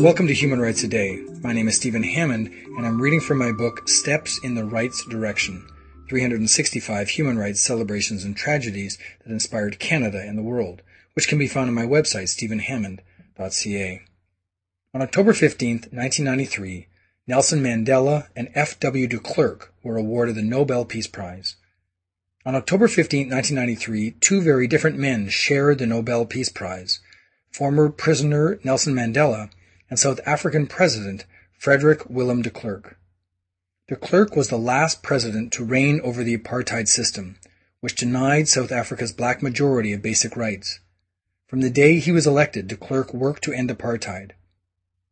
Welcome to Human Rights Today. My name is Stephen Hammond, and I'm reading from my book Steps in the Rights Direction 365 Human Rights Celebrations and Tragedies that Inspired Canada and the World, which can be found on my website, stephenhammond.ca. On October 15, 1993, Nelson Mandela and F. W. de Klerk were awarded the Nobel Peace Prize. On October 15, 1993, two very different men shared the Nobel Peace Prize. Former prisoner Nelson Mandela and South African President Frederick Willem de Klerk. De Klerk was the last president to reign over the apartheid system, which denied South Africa's black majority of basic rights. From the day he was elected, de Klerk worked to end apartheid.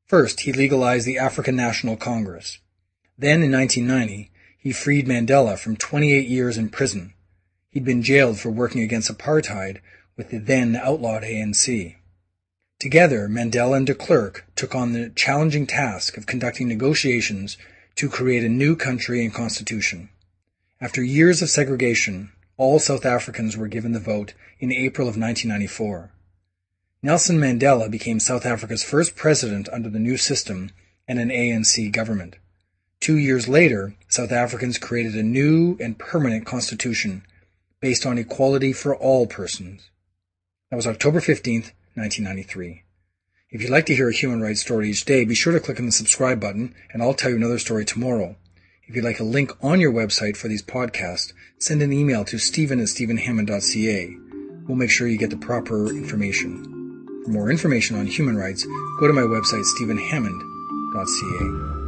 First, he legalized the African National Congress. Then, in 1990, he freed Mandela from 28 years in prison. He'd been jailed for working against apartheid with the then outlawed ANC. Together, Mandela and de Klerk took on the challenging task of conducting negotiations to create a new country and constitution. After years of segregation, all South Africans were given the vote in April of 1994. Nelson Mandela became South Africa's first president under the new system and an ANC government. Two years later, South Africans created a new and permanent constitution based on equality for all persons. That was October 15th, 1993. If you'd like to hear a human rights story each day, be sure to click on the subscribe button and I'll tell you another story tomorrow. If you'd like a link on your website for these podcasts, send an email to stephen at stephenhammond.ca. We'll make sure you get the proper information. For more information on human rights, go to my website, stephenhammond.ca.